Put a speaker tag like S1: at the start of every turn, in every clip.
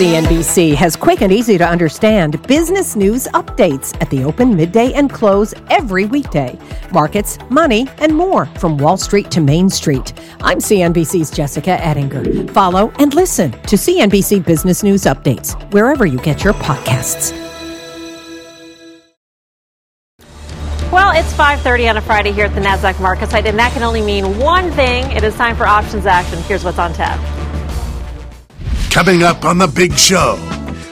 S1: CNBC has quick and easy to understand business news updates at the open, midday, and close every weekday. Markets, money, and more from Wall Street to Main Street. I'm CNBC's Jessica Ettinger. Follow and listen to CNBC Business News Updates wherever you get your podcasts.
S2: Well, it's 5:30 on a Friday here at the Nasdaq Market Site, and that can only mean one thing. It is time for options action. Here's what's on tap.
S3: Coming up on the big show,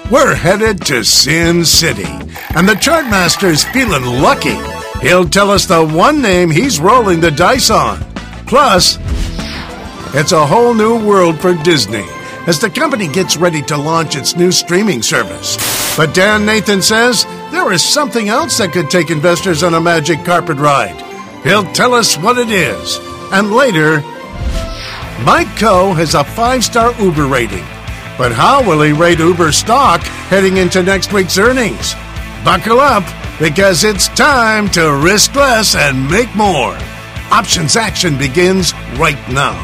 S3: we're headed to Sin City, and the Chartmaster's feeling lucky. He'll tell us the one name he's rolling the dice on. Plus, it's a whole new world for Disney as the company gets ready to launch its new streaming service. But Dan Nathan says there is something else that could take investors on a magic carpet ride. He'll tell us what it is. And later, Mike Khouw has a five star Uber rating. But how will he rate Uber stock heading into next week's earnings? Buckle up because it's time to risk less and make more. Options action begins right now.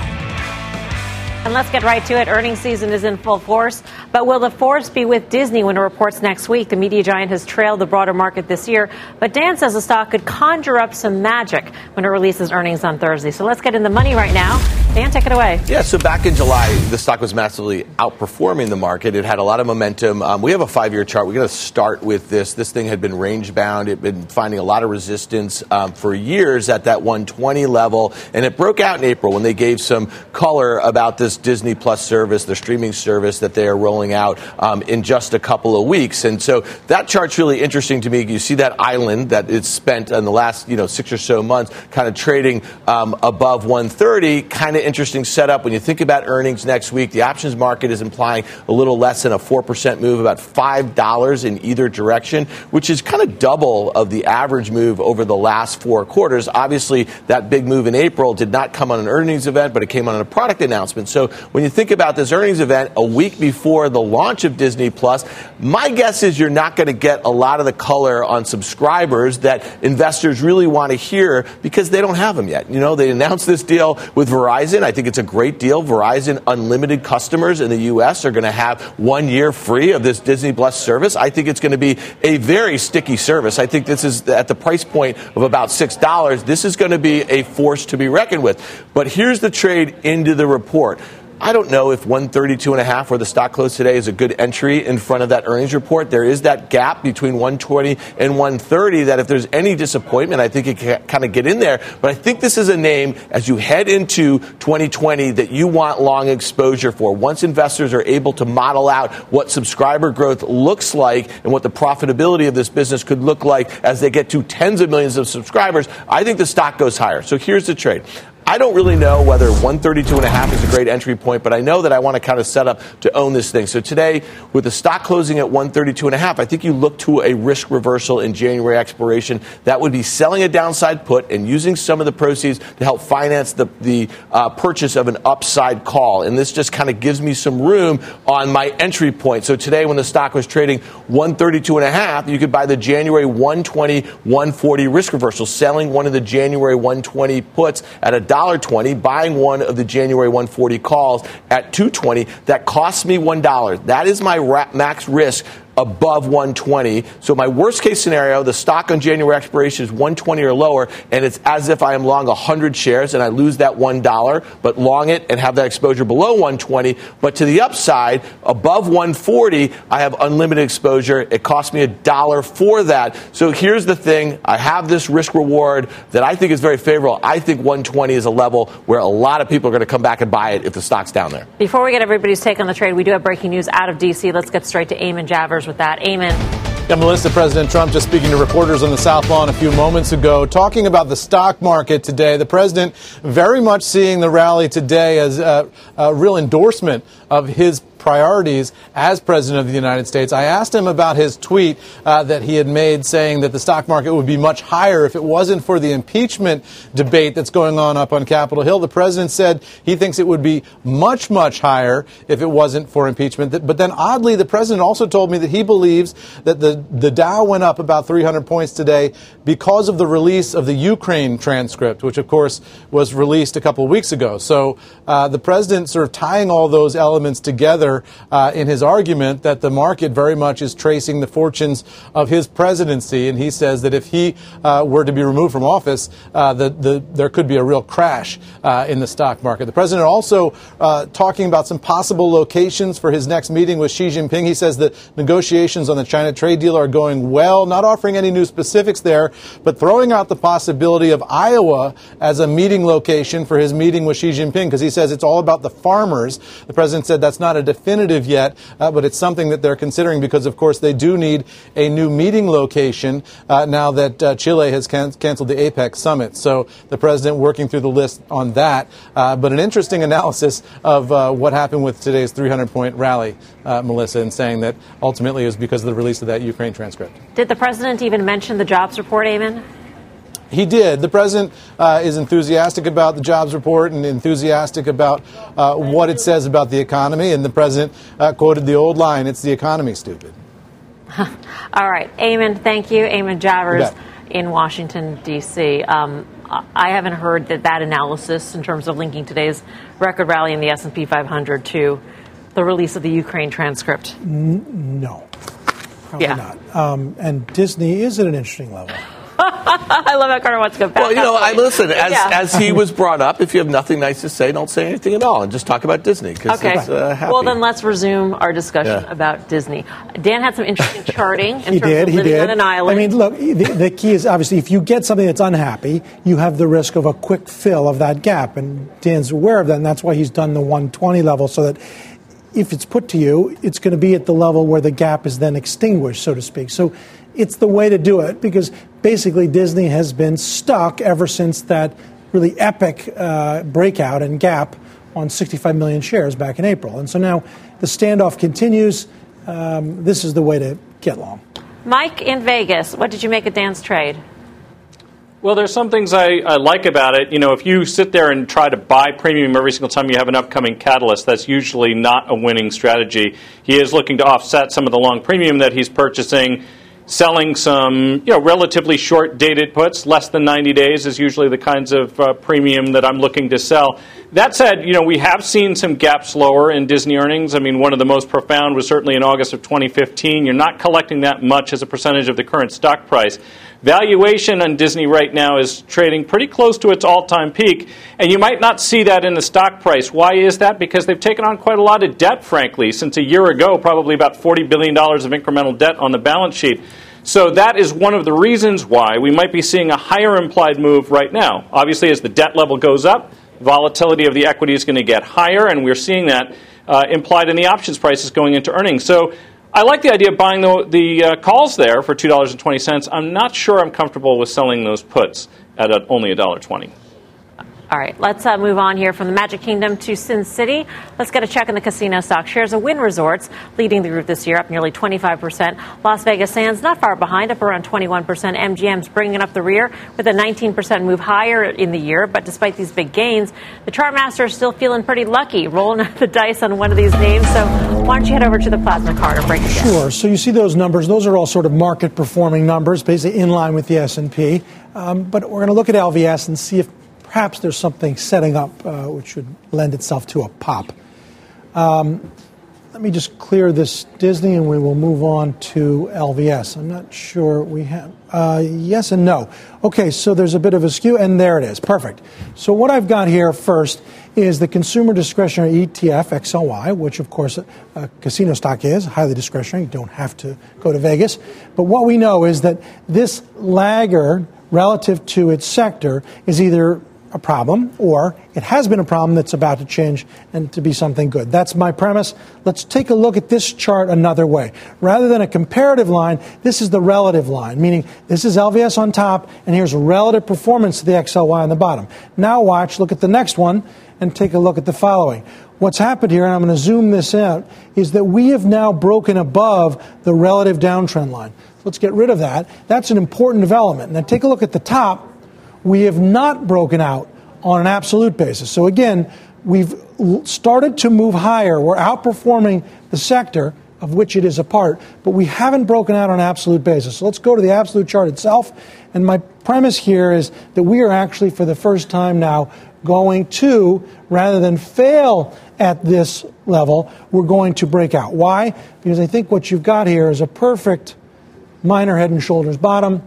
S2: And let's get right to it. Earnings season is in full force. But will the force be with Disney when it reports next week? The media giant has trailed the broader market this year. But Dan says the stock could conjure up some magic when it releases earnings on Thursday. So let's get in the money right now. Dan, take it away.
S4: Yeah, so back in July, the stock was massively outperforming the market. It had a lot of momentum. Um, we have a five year chart. We're going to start with this. This thing had been range bound, it had been finding a lot of resistance um, for years at that 120 level. And it broke out in April when they gave some color about this Disney Plus service, the streaming service that they are rolling out um, in just a couple of weeks. And so that chart's really interesting to me. You see that island that it's spent in the last you know six or so months, kind of trading um, above 130. Kind of interesting setup when you think about earnings next week. The options market is implying a little less than a four percent move, about five dollars in either direction, which is kind of double of the average move over the last four quarters. Obviously, that big move in April did not come on an earnings event, but it came on a product announcement. So when you think about this earnings event a week before the launch of Disney Plus, my guess is you're not going to get a lot of the color on subscribers that investors really want to hear because they don't have them yet. You know, they announced this deal with Verizon. I think it's a great deal. Verizon unlimited customers in the U.S. are going to have one year free of this Disney Plus service. I think it's going to be a very sticky service. I think this is at the price point of about $6. This is going to be a force to be reckoned with. But here's the trade into the report. I don't know if 132 and a half where the stock closed today is a good entry in front of that earnings report. There is that gap between 120 and 130 that if there's any disappointment, I think it can kind of get in there. But I think this is a name as you head into 2020 that you want long exposure for. Once investors are able to model out what subscriber growth looks like and what the profitability of this business could look like as they get to tens of millions of subscribers, I think the stock goes higher. So here's the trade. I don't really know whether 132 and a half is a great entry point, but I know that I want to kind of set up to own this thing. So today, with the stock closing at 132 and a half, I think you look to a risk reversal in January expiration. That would be selling a downside put and using some of the proceeds to help finance the, the uh, purchase of an upside call. And this just kind of gives me some room on my entry point. So today, when the stock was trading 132 and a half, you could buy the January 120, 140 risk reversal, selling one of the January 120 puts at a $1.20, buying one of the January 140 calls at 220. That costs me $1. That is my max risk above 120. So my worst case scenario, the stock on January expiration is 120 or lower, and it's as if I am long 100 shares and I lose that $1, but long it and have that exposure below 120. But to the upside, above 140, I have unlimited exposure. It costs me a dollar for that. So here's the thing. I have this risk reward that I think is very favorable. I think 120 is a level where a lot of people are going to come back and buy it if the stock's down there.
S2: Before we get everybody's take on the trade, we do have breaking news out of D.C. Let's get straight to Eamon Javers with that. Eamon.
S5: Yeah, Melissa, President Trump just speaking to reporters on the South Lawn a few moments ago, talking about the stock market today. The president very much seeing the rally today as a, a real endorsement of his priorities as President of the United States. I asked him about his tweet uh, that he had made saying that the stock market would be much higher if it wasn't for the impeachment debate that's going on up on Capitol Hill. The President said he thinks it would be much, much higher if it wasn't for impeachment. But then oddly, the President also told me that he believes that the, the Dow went up about 300 points today because of the release of the Ukraine transcript, which of course was released a couple of weeks ago. So uh, the President sort of tying all those elements together uh, in his argument that the market very much is tracing the fortunes of his presidency, and he says that if he uh, were to be removed from office, uh, the, the, there could be a real crash uh, in the stock market. The president also uh, talking about some possible locations for his next meeting with Xi Jinping. He says that negotiations on the China trade deal are going well, not offering any new specifics there, but throwing out the possibility of Iowa as a meeting location for his meeting with Xi Jinping because he says it's all about the farmers. The president said that's not a definitive yet, uh, but it's something that they're considering because, of course, they do need a new meeting location uh, now that uh, Chile has can- canceled the APEC summit. So the president working through the list on that. Uh, but an interesting analysis of uh, what happened with today's 300 point rally, uh, Melissa, and saying that ultimately was because of the release of that Ukraine transcript.
S2: Did the president even mention the jobs report, Eamon?
S5: He did. The president uh, is enthusiastic about the jobs report and enthusiastic about uh, what it says about the economy. And the president uh, quoted the old line it's the economy, stupid.
S2: All right. Eamon, thank you. Eamon Javers in Washington, D.C. Um, I haven't heard that, that analysis in terms of linking today's record rally in the S&P 500 to the release of the Ukraine transcript.
S6: No, probably
S2: Yeah.
S6: not. Um, and Disney is at an interesting level.
S2: I love how Carter wants to go back.
S4: Well, you know, I listen as
S2: Yeah.
S4: as he was brought up. If you have nothing nice to say, don't say anything at all, and just talk about Disney because
S2: Okay.
S4: it's uh, happy.
S2: well, then let's resume our discussion
S4: Yeah.
S2: about Disney. Dan had some interesting charting in
S6: he
S2: terms
S6: did.
S2: of
S6: He did.
S2: on an island.
S6: I mean, look, the, the key is obviously if you get something that's unhappy, you have the risk of a quick fill of that gap, and Dan's aware of that, and that's why he's done the 120 level so that. If it's put to you, it's going to be at the level where the gap is then extinguished, so to speak. So it's the way to do it because basically Disney has been stuck ever since that really epic uh, breakout and gap on 65 million shares back in April. And so now the standoff continues. Um, this is the way to get long.
S2: Mike in Vegas, what did you make of Dan's trade?
S7: Well, there's some things I, I like about it. You know, if you sit there and try to buy premium every single time you have an upcoming catalyst, that's usually not a winning strategy. He is looking to offset some of the long premium that he's purchasing, selling some, you know, relatively short dated puts, less than 90 days is usually the kinds of uh, premium that I'm looking to sell. That said, you know, we have seen some gaps lower in Disney earnings. I mean, one of the most profound was certainly in August of 2015. You're not collecting that much as a percentage of the current stock price. Valuation on Disney right now is trading pretty close to its all time peak, and you might not see that in the stock price. Why is that? Because they've taken on quite a lot of debt, frankly, since a year ago, probably about $40 billion of incremental debt on the balance sheet. So that is one of the reasons why we might be seeing a higher implied move right now. Obviously, as the debt level goes up, volatility of the equity is going to get higher, and we're seeing that uh, implied in the options prices going into earnings. So I like the idea of buying the, the uh, calls there for $2.20. I'm not sure I'm comfortable with selling those puts at a, only $1.20.
S2: All right, let's uh, move on here from the Magic Kingdom to Sin City. Let's get a check on the casino stock shares of Wynn Resorts, leading the group this year, up nearly 25%. Las Vegas Sands not far behind, up around 21%. MGM's bringing up the rear with a 19% move higher in the year. But despite these big gains, the Chartmaster is still feeling pretty lucky, rolling the dice on one of these names. So why don't you head over to the plasma card and break it down?
S6: Sure. So you see those numbers; those are all sort of market performing numbers, basically in line with the S and P. Um, but we're going to look at LVS and see if perhaps there's something setting up uh, which would lend itself to a pop. Um, let me just clear this Disney, and we will move on to LVS. I'm not sure we have. Uh, yes and no. Okay, so there's a bit of a skew, and there it is. Perfect. So what I've got here first is the consumer discretionary ETF XLY, which of course a, a casino stock is highly discretionary. You don't have to go to Vegas. But what we know is that this laggard relative to its sector is either a problem or it has been a problem that's about to change and to be something good. That's my premise. Let's take a look at this chart another way. Rather than a comparative line, this is the relative line, meaning this is LVS on top and here's relative performance to the XLY on the bottom. Now watch, look at the next one and take a look at the following. What's happened here, and I'm going to zoom this out, is that we have now broken above the relative downtrend line. Let's get rid of that. That's an important development. Now take a look at the top we have not broken out on an absolute basis. So again, we've started to move higher. We're outperforming the sector of which it is a part, but we haven't broken out on an absolute basis. So let's go to the absolute chart itself. And my premise here is that we are actually, for the first time now, going to, rather than fail at this level, we're going to break out. Why? Because I think what you've got here is a perfect minor head and shoulders bottom,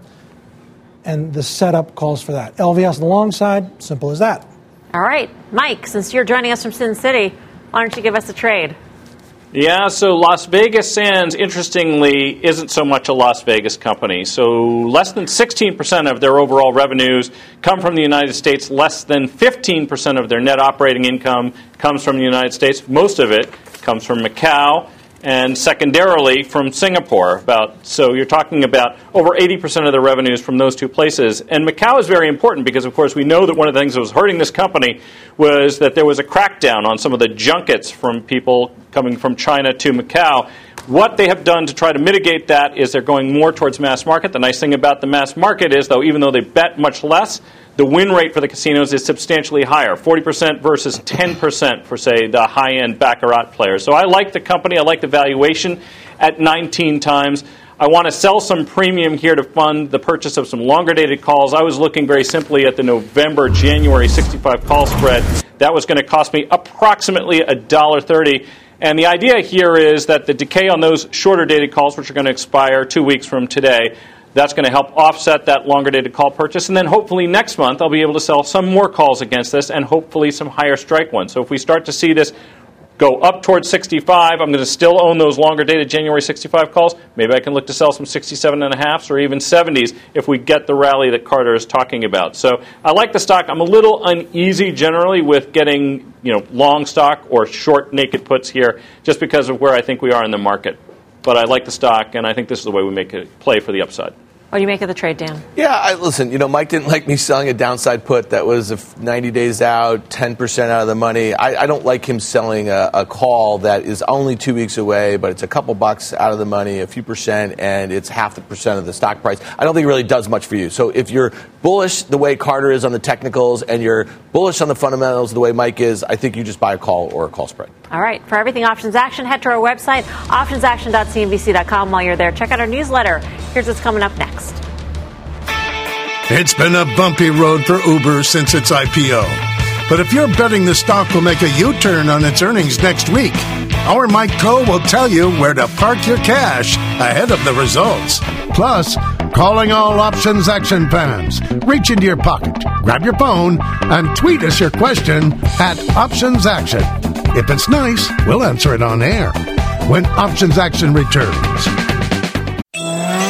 S6: and the setup calls for that. LVS on the long side, simple as that.
S2: All right, Mike, since you're joining us from Sin City, why don't you give us a trade?
S7: Yeah, so Las Vegas Sands, interestingly, isn't so much a Las Vegas company. So less than 16% of their overall revenues come from the United States. Less than 15% of their net operating income comes from the United States. Most of it comes from Macau and secondarily from Singapore. About so you're talking about over 80% of the revenues from those two places. And Macau is very important because, of course, we know that one of the things that was hurting this company was that there was a crackdown on some of the junkets from people coming from China to Macau. What they have done to try to mitigate that is they're going more towards mass market. The nice thing about the mass market is, though, even though they bet much less, the win rate for the casinos is substantially higher 40% versus 10% for, say, the high end Baccarat players. So I like the company, I like the valuation at 19 times. I want to sell some premium here to fund the purchase of some longer dated calls. I was looking very simply at the November January 65 call spread. That was going to cost me approximately $1.30. And the idea here is that the decay on those shorter dated calls, which are going to expire two weeks from today, that's going to help offset that longer dated call purchase. And then hopefully next month, I'll be able to sell some more calls against this and hopefully some higher strike ones. So if we start to see this go up towards 65, I'm going to still own those longer dated January 65 calls. Maybe I can look to sell some 67 and a halfs or even 70s if we get the rally that Carter is talking about. So I like the stock. I'm a little uneasy generally with getting, you know, long stock or short naked puts here just because of where I think we are in the market. But I like the stock and I think this is the way we make it play for the upside.
S2: What do you make of the trade, Dan?
S4: Yeah, I, listen, you know, Mike didn't like me selling a downside put that was 90 days out, 10% out of the money. I, I don't like him selling a, a, call that is only two weeks away, but it's a couple bucks out of the money, a few percent, and it's half the percent of the stock price. I don't think it really does much for you. So if you're bullish the way Carter is on the technicals and you're bullish on the fundamentals the way Mike is, I think you just buy a call or a call spread.
S2: All right. For everything options action, head to our website, optionsaction.cnbc.com. While you're there, check out our newsletter. Here's what's coming up next.
S3: It's been a bumpy road for Uber since its IPO. But if you're betting the stock will make a U turn on its earnings next week, our Mike Khouw will tell you where to park your cash ahead of the results. Plus, calling all options action fans. Reach into your pocket, grab your phone, and tweet us your question at Options Action. If it's nice, we'll answer it on air when Options Action returns.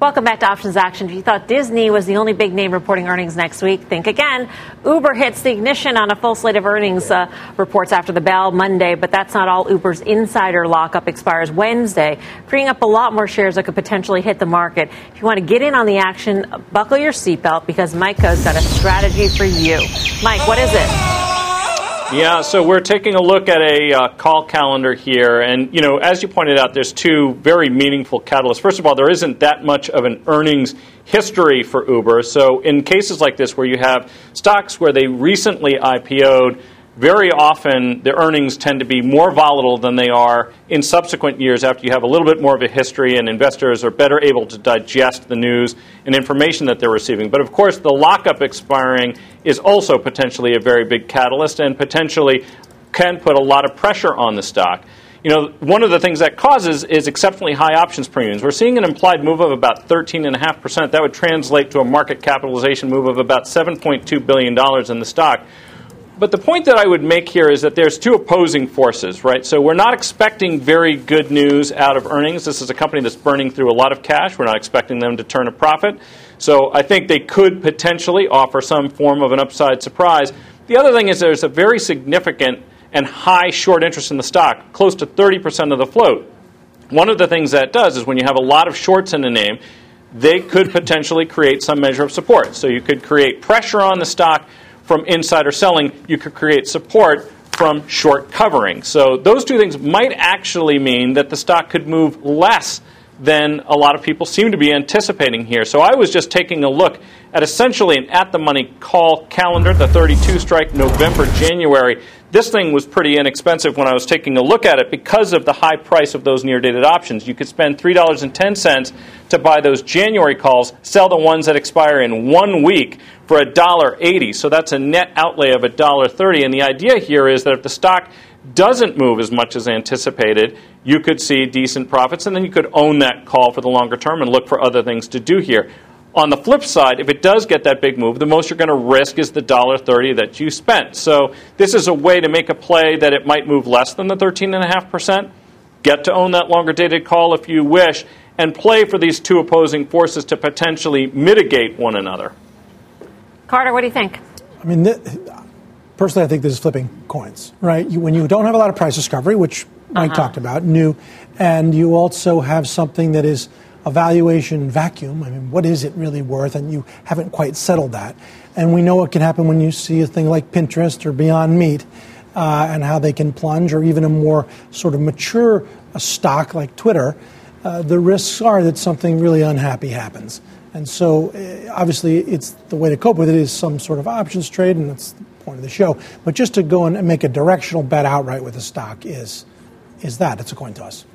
S2: Welcome back to Options Action. If you thought Disney was the only big name reporting earnings next week, think again. Uber hits the ignition on a full slate of earnings uh, reports after the bell Monday, but that's not all. Uber's insider lockup expires Wednesday, freeing up a lot more shares that could potentially hit the market. If you want to get in on the action, buckle your seatbelt because Mike has got a strategy for you. Mike, what is it?
S7: Yeah, so we're taking a look at a uh, call calendar here, and you know, as you pointed out, there's two very meaningful catalysts. First of all, there isn't that much of an earnings history for Uber. So, in cases like this, where you have stocks where they recently IPO'd very often the earnings tend to be more volatile than they are in subsequent years after you have a little bit more of a history and investors are better able to digest the news and information that they're receiving. But of course, the lockup expiring is also potentially a very big catalyst and potentially can put a lot of pressure on the stock. You know, one of the things that causes is exceptionally high options premiums. We're seeing an implied move of about 13.5%. That would translate to a market capitalization move of about $7.2 billion in the stock but the point that I would make here is that there's two opposing forces, right? So we're not expecting very good news out of earnings. This is a company that's burning through a lot of cash. We're not expecting them to turn a profit. So I think they could potentially offer some form of an upside surprise. The other thing is there's a very significant and high short interest in the stock, close to 30% of the float. One of the things that does is when you have a lot of shorts in a name, they could potentially create some measure of support. So you could create pressure on the stock from insider selling, you could create support from short covering. So those two things might actually mean that the stock could move less than a lot of people seem to be anticipating here. So I was just taking a look at essentially an at the money call calendar, the 32 strike November, January. This thing was pretty inexpensive when I was taking a look at it because of the high price of those near dated options. You could spend $3.10 to buy those January calls, sell the ones that expire in one week for $1.80. So that's a net outlay of $1.30. And the idea here is that if the stock doesn't move as much as anticipated, you could see decent profits, and then you could own that call for the longer term and look for other things to do here. On the flip side, if it does get that big move, the most you're going to risk is the $1.30 that you spent. So this is a way to make a play that it might move less than the 13.5%. Get to own that longer dated call if you wish, and play for these two opposing forces to potentially mitigate one another.
S2: Carter, what do you think?
S6: I mean, th- personally, I think this is flipping coins, right? You, when you don't have a lot of price discovery, which Mike uh-huh. talked about, new, and you also have something that is a valuation vacuum. I mean, what is it really worth? And you haven't quite settled that. And we know what can happen when you see a thing like Pinterest or Beyond Meat uh, and how they can plunge, or even a more sort of mature uh, stock like Twitter. Uh, the risks are that something really unhappy happens. And so, uh, obviously, it's the way to cope with it is some sort of options trade, and that's the point of the show. But just to go and make a directional bet outright with a stock is is that it's a coin toss.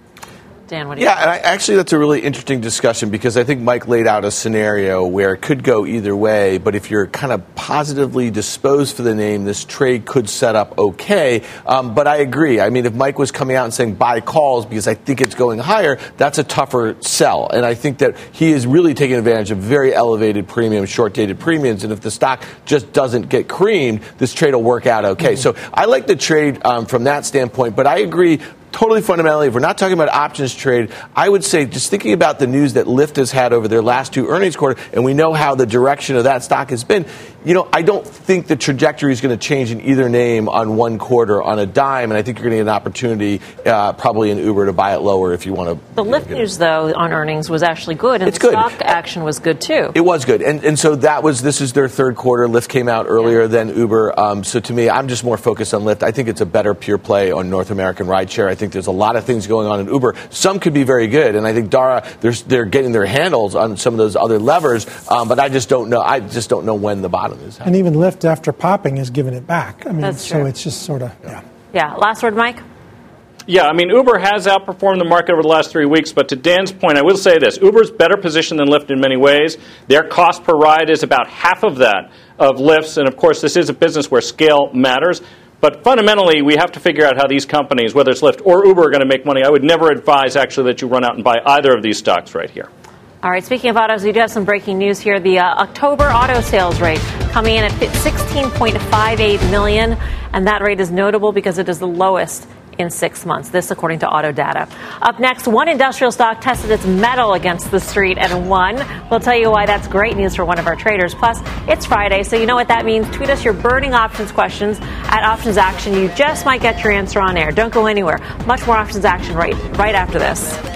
S2: Dan, what do
S4: you Yeah, and I, actually, that's a really interesting discussion because I think Mike laid out a scenario where it could go either way, but if you're kind of positively disposed for the name, this trade could set up okay. Um, but I agree. I mean, if Mike was coming out and saying buy calls because I think it's going higher, that's a tougher sell. And I think that he is really taking advantage of very elevated premium, short dated premiums. And if the stock just doesn't get creamed, this trade will work out okay. Mm-hmm. So I like the trade um, from that standpoint, but I agree totally fundamentally, if we're not talking about options trade, I would say just thinking about the news that Lyft has had over their last two earnings quarter, and we know how the direction of that stock has been. You know, I don't think the trajectory is going to change in either name on one quarter on a dime, and I think you're going to get an opportunity, uh, probably in Uber, to buy it lower if you want to.
S2: The Lyft news, though, on earnings was actually good, and
S4: it's
S2: the
S4: good.
S2: stock action was good too.
S4: It was good, and and so that was this is their third quarter. Lyft came out earlier yeah. than Uber, um, so to me, I'm just more focused on Lyft. I think it's a better pure play on North American rideshare. I think there's a lot of things things going on in Uber. Some could be very good, and I think Dara they're, they're getting their handles on some of those other levers. Um, but I just don't know. I just don't know when the bottom is.
S6: And even Lyft after popping has given it back. I mean, That's so true. it's just sort of yeah.
S2: Yeah. Last word, Mike.
S7: Yeah, I mean, Uber has outperformed the market over the last three weeks, but to Dan's point, I will say this Uber's better positioned than Lyft in many ways. Their cost per ride is about half of that of Lyft's, and of course, this is a business where scale matters. But fundamentally, we have to figure out how these companies, whether it's Lyft or Uber, are going to make money. I would never advise actually that you run out and buy either of these stocks right here.
S2: All right, speaking of autos, we do have some breaking news here. The uh, October auto sales rate coming in at 16.58 million, and that rate is notable because it is the lowest in six months. This, according to Auto Data. Up next, one industrial stock tested its mettle against the street and won. We'll tell you why that's great news for one of our traders. Plus, it's Friday, so you know what that means. Tweet us your burning options questions at Options Action. You just might get your answer on air. Don't go anywhere. Much more Options Action right, right after this.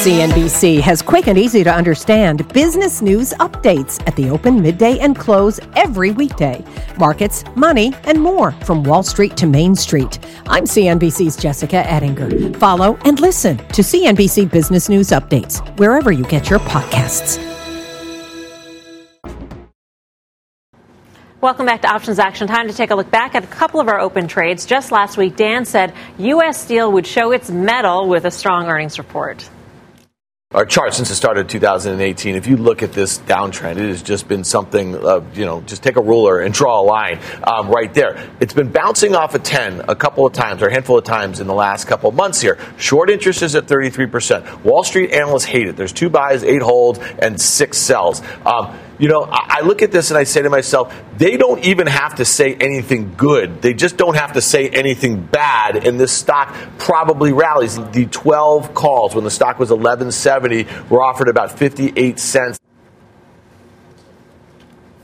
S1: CNBC has quick and easy to understand business news updates at the open, midday, and close every weekday. Markets, money, and more from Wall Street to Main Street. I'm CNBC's Jessica Ettinger. Follow and listen to CNBC Business News Updates wherever you get your podcasts.
S2: Welcome back to Options Action. Time to take a look back at a couple of our open trades. Just last week, Dan said U.S. Steel would show its mettle with a strong earnings report
S4: our chart since the start of 2018, if you look at this downtrend, it has just been something, uh, you know, just take a ruler and draw a line um, right there. It's been bouncing off a of 10 a couple of times, or a handful of times in the last couple of months here. Short interest is at 33%. Wall Street analysts hate it. There's two buys, eight holds, and six sells. Um, you know, I look at this and I say to myself, they don't even have to say anything good. They just don't have to say anything bad. And this stock probably rallies. The 12 calls when the stock was 1170 were offered about 58 cents.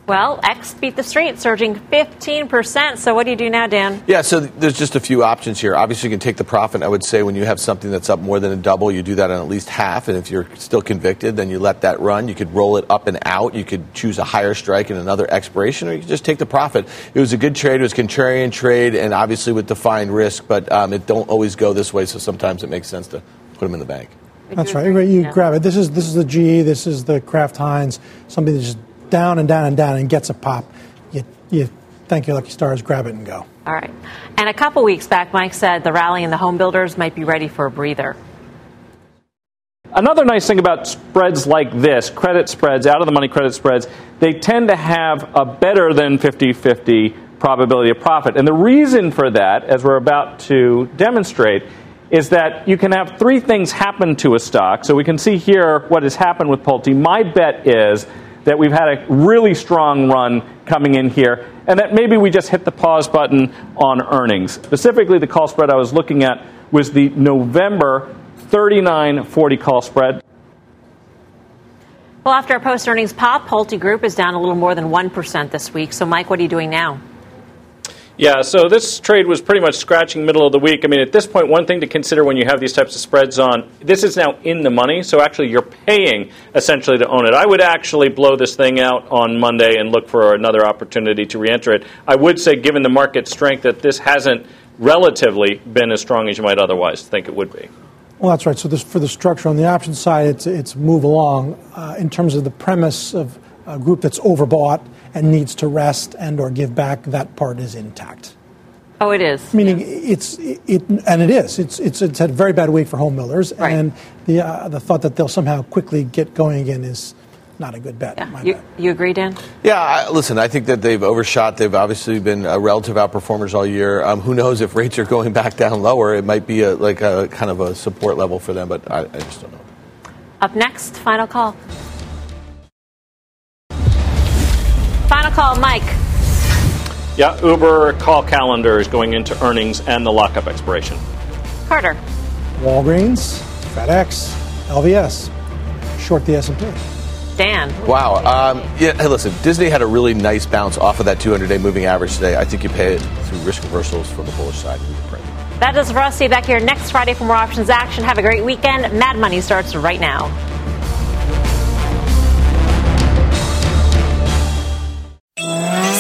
S2: Well, X beat the street, surging 15%. So what do you do now, Dan?
S4: Yeah, so there's just a few options here. Obviously, you can take the profit. I would say when you have something that's up more than a double, you do that on at least half. And if you're still convicted, then you let that run. You could roll it up and out. You could choose a higher strike and another expiration, or you could just take the profit. It was a good trade. It was contrarian trade, and obviously with defined risk, but um, it don't always go this way. So sometimes it makes sense to put them in the bank.
S6: That's right. You yeah. grab it. This is this is the GE. This is the Kraft Heinz. Something that just down and down and down and gets a pop. You you thank your lucky stars, grab it and go.
S2: All right. And a couple weeks back, Mike said the rally in the home builders might be ready for a breather.
S7: Another nice thing about spreads like this, credit spreads, out of the money credit spreads, they tend to have a better than 50 50 probability of profit. And the reason for that, as we're about to demonstrate, is that you can have three things happen to a stock. So we can see here what has happened with Pulte. My bet is that we've had a really strong run coming in here, and that maybe we just hit the pause button on earnings. Specifically, the call spread I was looking at was the November 39.40 call spread.
S2: Well, after a post earnings pop, Pulte Group is down a little more than 1% this week. So, Mike, what are you doing now?
S7: Yeah, so this trade was pretty much scratching middle of the week. I mean, at this point, one thing to consider when you have these types of spreads on, this is now in the money, so actually you're paying essentially to own it. I would actually blow this thing out on Monday and look for another opportunity to re-enter it. I would say, given the market strength, that this hasn't relatively been as strong as you might otherwise think it would be.
S6: Well, that's right. So this, for the structure on the option side, it's, it's move along. Uh, in terms of the premise of a group that's overbought and needs to rest and or give back, that part is intact.
S2: Oh, it is.
S6: Meaning yeah. it's it, and it is. It's it's it's had a very bad week for home builders,
S2: right.
S6: and the uh, the thought that they'll somehow quickly get going again is not a good bet.
S2: Yeah. You, you, agree, Dan?
S4: Yeah, I, listen, I think that they've overshot. They've obviously been uh, relative outperformers all year. Um, who knows if rates are going back down lower? It might be a, like a kind of a support level for them, but I, I just don't know.
S2: Up next, final call. Call, Mike.
S7: Yeah, Uber call calendar is going into earnings and the lockup expiration.
S2: Carter.
S6: Walgreens, FedEx, LVS. Short the S&P.
S2: Dan.
S4: Wow. Um, yeah, hey, listen, Disney had a really nice bounce off of that 200 day moving average today. I think you pay it through risk reversals from the bullish side.
S2: That does for us. See you back here next Friday for more options action. Have a great weekend. Mad Money starts right now.